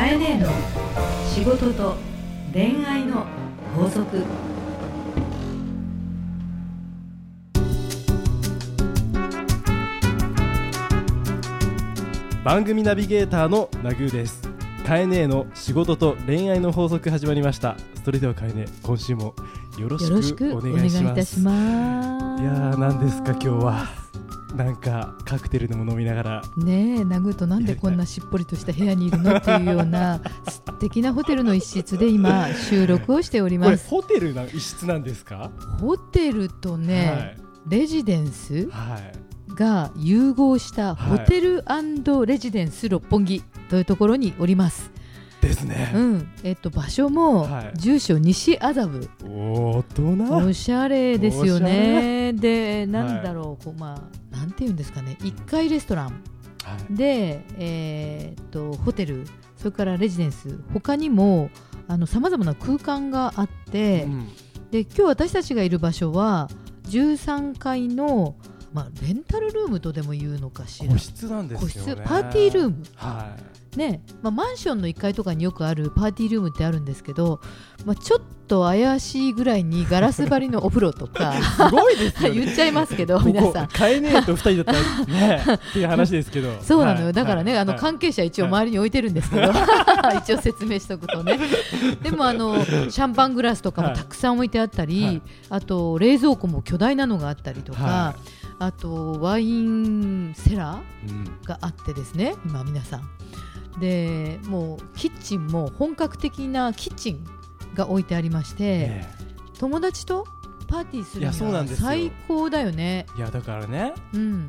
カエネの仕事と恋愛の法則。番組ナビゲーターのナグーです。カエネの仕事と恋愛の法則始まりました。それではカエネ今週もよろししくお願願いします。いします。いやー何ですか今日はなんかカクテルでも飲みながらねえ、ナグーとなんでこんなしっぽりとした部屋にいるのっていうような 素敵なホテルの一室で今収録をしておりこれます。ホテルの一室なんですか？ホテルとね、レジデンスはい、はい、が融合したはいホテルレジデンス六本木というところにおります。ですね、うん、えっと場所もはい。住所西麻布。大人。おしゃれですよね。で、なんだろう、こうまあなんていうんですかね、一階レストラン。はい。で、えーっとホテル。それからレジデンス。他にもさまざまな空間があって、うん。で今日私たちがいる場所は13階の、まあ、レンタルルームとでも言うのかしら。個室なんですよね。個室。パーティールーム。はい。ね。まあ、マンションの1階とかによくあるパーティールームってあるんですけど、まあ、ちょっと怪しいぐらいにガラス張りのお風呂とか。すごいですよね。言っちゃいますけどこ皆さん。こ買えねえと二人だったらね っていう話ですけど。そうなのよ、はい。だからね、あのはい。はい関係者一応周りに置いてるんですけど、一応説明しておくとね。でもあのシャンパングラスとかもたくさん置いてあったり、はい。あと冷蔵庫も巨大なのがあったりとか、はあとワインセラいうん。ーがあってですね、今皆さん。で、もうキッチンも本格的なキッチンが置いてありまして、ね友達とパーティーするいやそうにはなんですよ。最高だよね。いやだからねうん。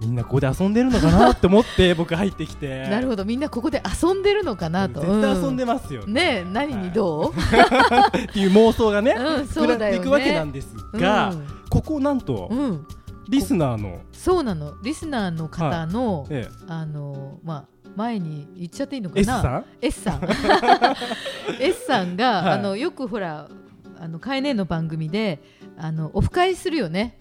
みんなここで遊んでるのかなって思って 僕入ってきて。なるほど、みんなここで遊んでるのかなと。絶対遊んでうますよ。ねえ何にどう、っていう妄想がねうん、そういくわけなんですが、ここなんとうん、うんリスナーの、そうなの。リスナーの方の、えあのまあ前に言っちゃっていいのかな。さん？S さん S さんが、はいあのよくほらあのカエネの番組であのオフ会するよね。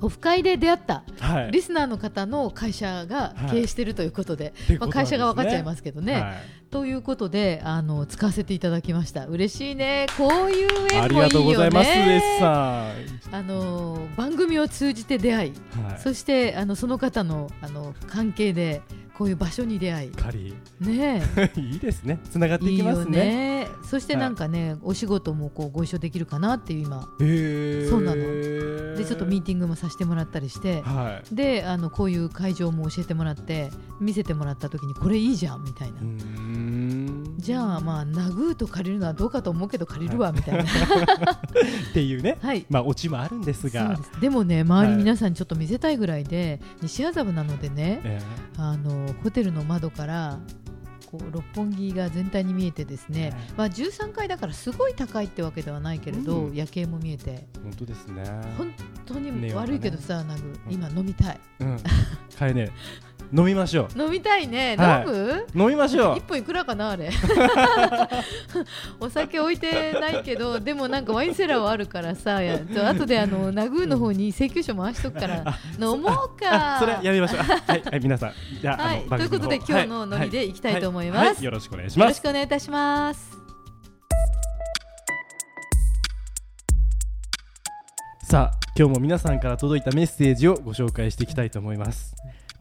オフ会で出会ったはい。リスナーの方の会社が経営してるということで、まあ、会社が分かっちゃいますけどね。はい。ということであの使わせていただきました。嬉しいね。こういう縁ありがとうもいいよございます、ねあの番組を通じて出会い、ん、はい、そしてあのその方のあの関係でこういう場所に出会い。仮ね いいですね。つながってえいきますね。ね。そしてなんかね、お仕事もこうご一緒できるかなっていう今そうなの。でちょっとミーティングもさせてもらったりして。はい。であのこういう会場も教えてもらって見せてもらった時にこれいいじゃんみたいなじゃあまあナグーと借りるのはどうかと思うけど借りるわみたいな。っていうね。はい。まあオチもあるんですが。です。でもね周りはい。皆さんにちょっと見せたいぐらいで、西麻布なのでねえあのホテルの窓からこう六本木が全体に見えてですね、はいまあ、13階だからすごい高いってわけではないけれど、うん。夜景も見えて。ー本当ですね。本当に悪いけどさ、ナグうん今飲みたい。うん。ね飲みましょ飲みたいね、はい。飲む？う飲みましょう。一本いくらかなあれ？お酒置いてないけどでもなんかワインセラーはあるからさや後であのナグーの方に請求書回しとくから飲もうか。あそれやめましょう。はい、はい、皆さん。じゃあ,、はい。ということで今日の飲みでい。きたいと思います。よろしくお願い。しよろしますくお願いいたします。さあ今日も皆さんから届いたメッセージをご紹介していきたいと思います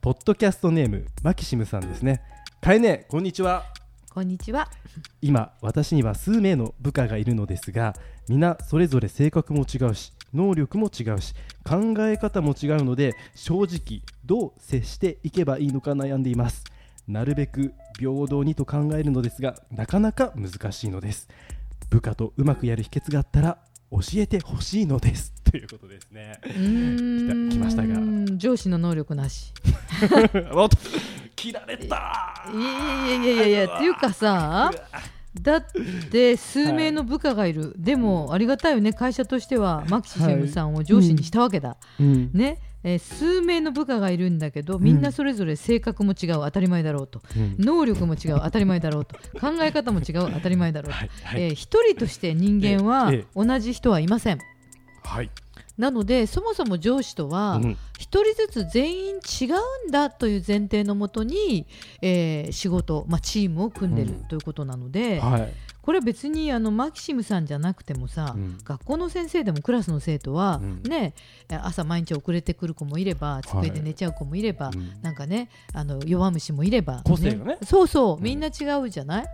ポッドキャストネームマキシムさんですね。かえねこんにちは。こんにちは。今私には数名の部下がいるのですが皆それぞれ性格も違うし能力も違うし考え方も違うので正直どう接していけばいいのか悩んでいます。なるべく平等にと考えるのですがなかなか難しいのです。部下とうまくやる秘訣があったら教えてほしいのです。ということですね。来ましたが上司の能力なし。切られたいやいやいやいやいやっていうかさだって数名の部下がいる、でもありがたいよね。会社としてはマキシシムさんを上司にしたわけだ、うん。ね。えー数名の部下がいるんだけどみんなそれぞれ性格も違う。当たり前だろうと、うん。能力も違う。当たり前だろうと。考え方も違う。当たり前だろうと、はい。はい。えー一人として人間はええ同じ人はいません。はいなのでそもそも上司とはうん。一人ずつ全員違うんだという前提のもとに、えー仕事、まあ、チームを組んでるうん。ということなので、はい。これは別にあのマキシムさんじゃなくてもさ、うん。学校の先生でもクラスの生徒は、うん。ね朝毎日遅れてくる子もいれば机で寝ちゃう子もいれば、うん。なんかねあの弱虫もいれば、個性がね。そうそううん。みんな違うじゃない、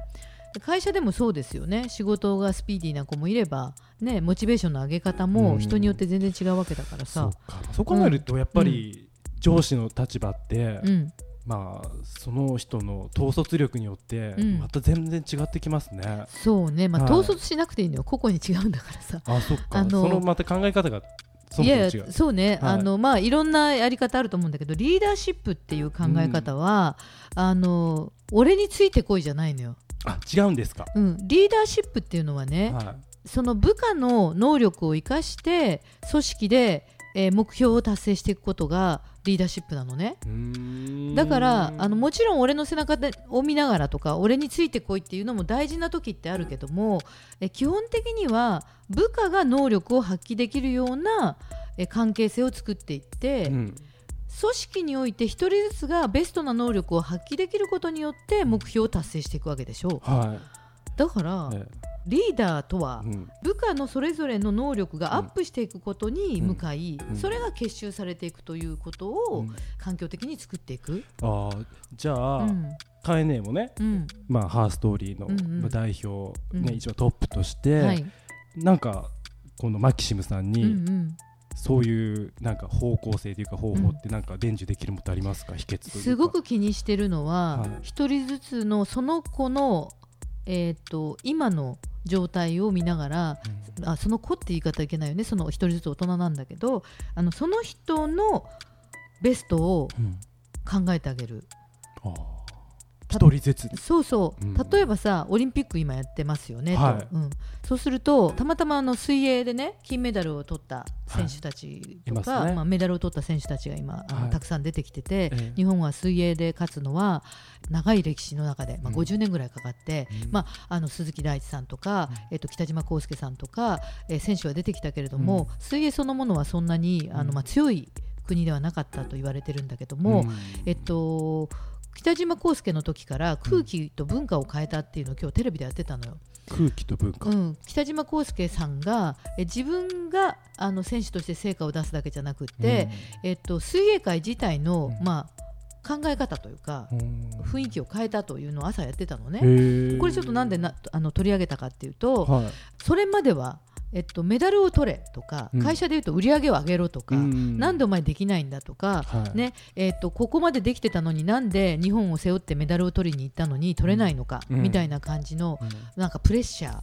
会社でもそうですよね。仕事がスピーディーな子もいれば、ね、モチベーションの上げ方うん。も人によって全然違うわけだからさ。そう、か。そう考えるとやっぱり上司の立場って、うん、まあその人の統率力によってうん。また全然違ってきますね、そうね、まあ、はい。統率しなくていいのよ。個々に違うんだからさ。あそっか。あのそのまた考え方がそいやそうね、はい。あのまあいろんなやり方あると思うんだけどリーダーシップっていう考え方は、あの俺についてこいじゃないのよ、あ違うんですか、うん、リーダーシップっていうのはね、はその部下の能力を生かして組織で、えー目標を達成していくことがリーダーシップなのね。だからあのもちろん俺の背中でを見ながらとか俺についてこいっていうのも大事な時ってあるけどもえ基本的には部下が能力を発揮できるようなえ関係性を作っていって、うん組織において一人ずつがベストな能力を発揮できることによって目標を達成していくわけでしょう。はだから、い、え。リーダーとは部下のそれぞれの能力がアップしていくことに向かい、うん。それが結集されていくということをうん。環境的に作っていく？あーじゃあ、うん。カエネもね、うん。まあ、ハーストーリーの代表、うん。ね一応トップとして、はい。なんかこのマキシムさんうんに、うんそういうなんか方向性というか方法ってなんか伝授できるものってありますか、秘訣というか。すごく気にしてるのははい。一、人ずつのその子の、えー、と今の状態を見ながらあその子って言い方いけないよね。その一人ずつ大人なんだけどあのその人のベストをうんうん。考えてあげる。あー一人ずつ。そうそう、うん。例えばさオリンピック今やってますよね、とはい。うん、そうするとたまたまあの水泳でね金メダルを取った選手たちとか、いますね。まあ、メダルを取った選手たちが今、はい。たくさん出てきてて、ええ。日本は水泳で勝つのは長い歴史の中で、まあ、うん。50年ぐらいかかって、うん。まあ、あの鈴木大地さんとか、えっと、北島康介さんとか、えー選手は出てきたけれども、水泳そのものはそんなにあの、まあ、強い国ではなかったと言われてるんだけども、うん。えっと、北島康介の時から空気と文化を変えたっていうのを今日テレビでやってたのよ。空気と文化、うん、北島康介さんがえ自分があの選手として成果を出すだけじゃなくって、えっと、水泳界自体の、うん。まあ、考え方というかうん。雰囲気を変えたというのを朝やってたのね。これちょっとなんでなあの取り上げたかっていうと、はい。それまでは、えっと、メダルを取れとか、うん。会社でいうと売り上げを上げろとか、うん。なんでお前できないんだとか、はい。ねえっとここまでできてたのになんで日本を背負ってメダルを取りに行ったのに取れないのか、うん。みたいな感じのうん。なんかプレッシャー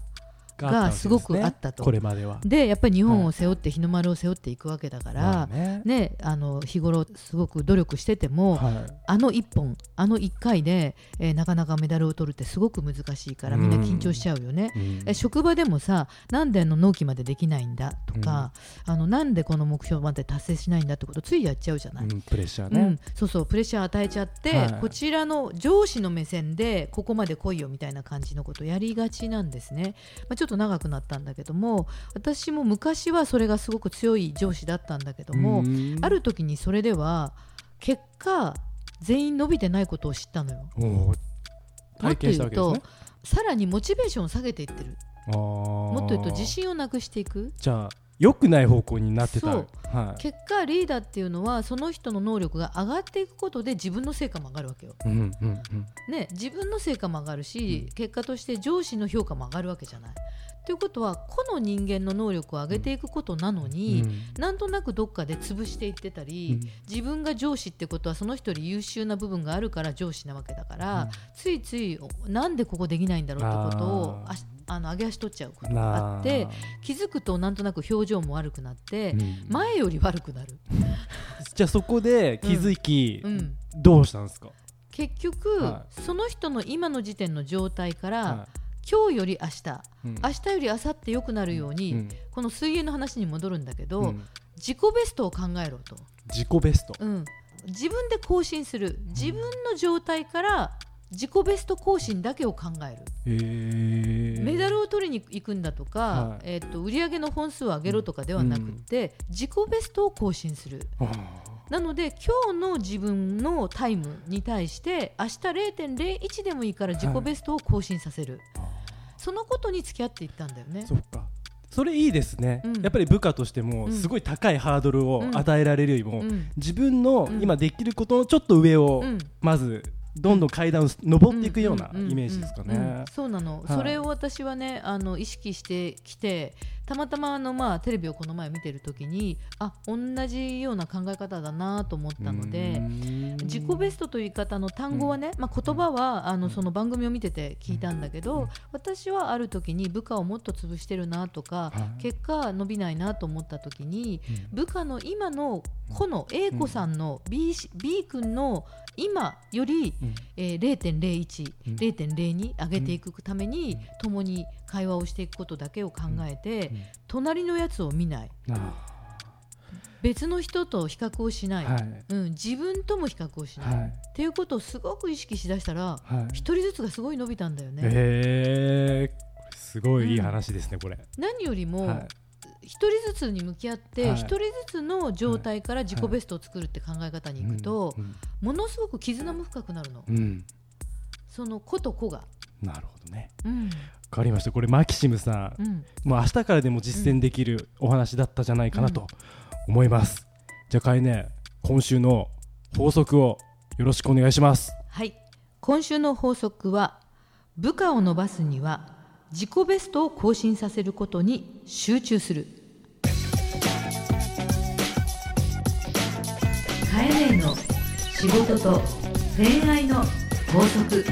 がすごくあったと。これまでは。でやっぱり日本を背負って日の丸を背負っていくわけだから、まあねね、あの日頃すごく努力してても、はい。あの1本あの1回で、えーなかなかメダルを取るってすごく難しいからみんな緊張しちゃうよね。うん。え職場でもさなんであの納期までできないんだとか、あのなんでこの目標まで達成しないんだってことついやっちゃうじゃない。うんプレッシャーね。うん、そうそうプレッシャー与えちゃって、はい。こちらの上司の目線でここまで来いよみたいな感じのことをやりがちなんですね、まあ、ちょっと長くなったんだけども私も昔はそれがすごく強い上司だったんだけども、うん。ある時にそれでは結果全員伸びてないことを知ったのよ。もっと言うとさらにモチベーションを下げていってる。ももっと言うと自信をなくしていく。じゃあ良くない方向になってた。はい。結果リーダーっていうのはその人の能力が上がっていくことで自分の成果も上がるわけよ。うんうんうん。ね、自分の成果も上がるし、結果として上司の評価も上がるわけじゃない。ということは個の人間の能力を上げていくことなのに、なんとなくどっかで潰していってたり、自分が上司ってことはその人より優秀な部分があるから上司なわけだから、ついついおなんでここできないんだろうってことをあの上げ足取っちゃうことうんがあってな気づくとなんとなく表情も悪くなって、うん。前より悪くなる。じゃあそこで気づきうん。どうしたんですか？結局、はその人の今の時点の状態から、は今日より明日いうん。明日より明後日良くなるように、うん。この水泳の話に戻るんだけど、うん。自己ベストを考えろと、自己ベスト。うん、自分で更新する。自分の状態から自己ベスト更新だけを考える。メダルを取りに行くんだとか、はい。えー、と売上の本数を上げろとかではなくって、自己ベストを更新する。あなので今日の自分のタイムに対して明日0.01でもいいから自己ベストを更新させる、そのことに付き合っていったんだよね。ー。そっか。それいいですね、うん。やっぱり部下としてもうんすごい高いハードルを与えられるよりも、うん。自分のうん今できることのちょっと上をうん。まずどんどん階段を登っていくようなイメージですかね。そうなの、はい。それを私はねあの意識してきてたまたまあの、まあ、テレビをこの前見てる時にあ同じような考え方だなと思ったので。自己ベストという言い方の単語はね、まあ、言葉はあのその番組を見てて聞いたんだけど私はある時に部下をもっと潰してるなとかはい。結果伸びないなと思った時にうん。部下の今のこの A 子さんの B, B 君の今より、うん。えー、0.01、うん。0.02上げていくために、共に会話をしていくことだけを考えて、うん隣のやつを見ない。あ別の人と比較をしない、ーはい。うん、自分とも比較をしない、はい。っていうことをすごく意識しだしたらはい。一人ずつがすごい伸びたんだよね。へえ。すごいいい話ですねこれ。何よりも、はい。一人ずつに向き合ってはい。一、人ずつの状態から自己ベストを作るって考え方にいくと、うん。ものすごく絆も深くなるの、うんうん。その子と子が。なるほどね。うん。わかりました。これマキシムさんうん、もう明日からでも実践できるお話だったじゃないかなと思います。じゃあかえね今週の法則をよろしくお願いします。はい。今週の法則は部下を伸ばすには自己ベストを更新させることに集中する。カエネの仕事と恋愛の法則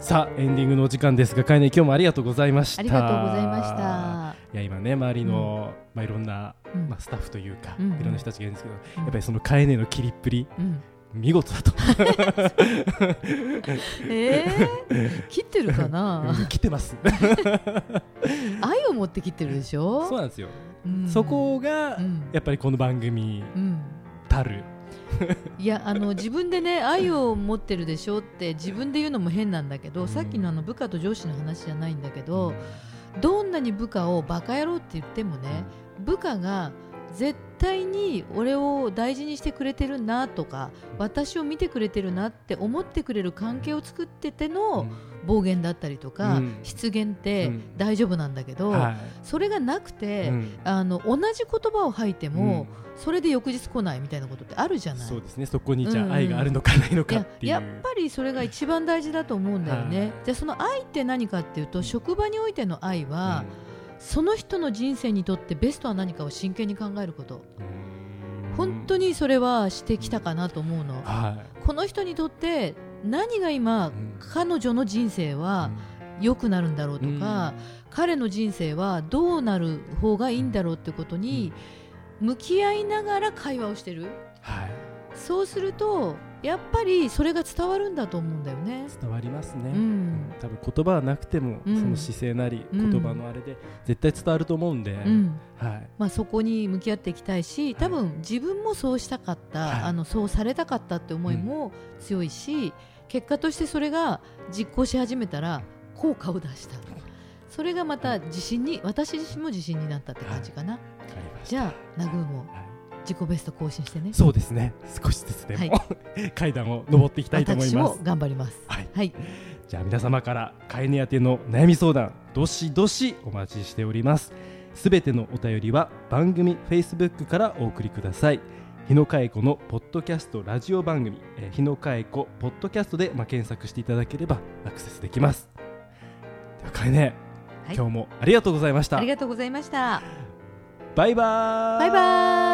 さあエンディングのお時間ですがかえね今日もありがとうございました。ありがとうございました。いや今ね周りの、まあいろんな、うん。まあスタッフというか、うんいろんな人たちがいるんですけど、うん。やっぱりそのかえねの切りっぷりうん、見事だと えー、切ってるかな？うん切ってます。愛を持って切ってるでしょ？そうなんですよ。うん。そこが、うん。やっぱりこの番組うん。たる。いやあの自分でね愛を持ってるでしょって自分で言うのも変なんだけど、うん。さっきのあの部下と上司の話じゃないんだけど、どんなに部下をバカ野郎って言ってもね部下が絶対に俺を大事にしてくれてるなとか私を見てくれてるなって思ってくれる関係を作ってての暴言だったりとか、うん。失言ってうん。大丈夫なんだけど、はい。それがなくて、うん。あの同じ言葉を吐いても、それで翌日来ないみたいなことってあるじゃない。そうですね。そこにじゃうん。あ愛があるのかないのかっていう、やっぱりそれが一番大事だと思うんだよね、はい。じゃあその愛って何かっていうと職場においての愛は、その人の人生にとってベストは何かを真剣に考えること。うん。本当にそれはしてきたかなと思うの。はこの人にとって何が今、うん。彼女の人生いは良くなるんだろうとか、彼の人生はどうなる方がいいんだろうってことに向き合いながら会話をしてる。はい。そうするとやっぱりそれが伝わるんだと思うんだよね。伝わりますね、うん。多分言葉はなくても、うん。その姿勢なりうん。言葉のあれで絶対伝わると思うんで、うん。はい。まあ、そこに向き合っていきたいし多分自分もそうしたかった、はい。あのそうされたかったって思いも強いし、結果としてそれが実行し始めたら効果を出した。それがまた自信に私自身も自信になったって感じかな、わかりました。じゃあナグーも。はい自己ベスト更新してね。そうですね。少しずつでも、階段を登っていきたいと思い私もます頑張ります。はい。はい。じゃあ皆様から飼い寝宛ての悩み相談どしどしお待ちしております。すべてのお便りは番組 Facebook からお送りください。日野佳恵子のポッドキャストラジオ番組、えー日野佳恵子ポッドキャストで、まあ、検索していただければアクセスできます。では飼い寝、はい。今日もありがとうございました。ありがとうございました。バイバーイ。バイバーイ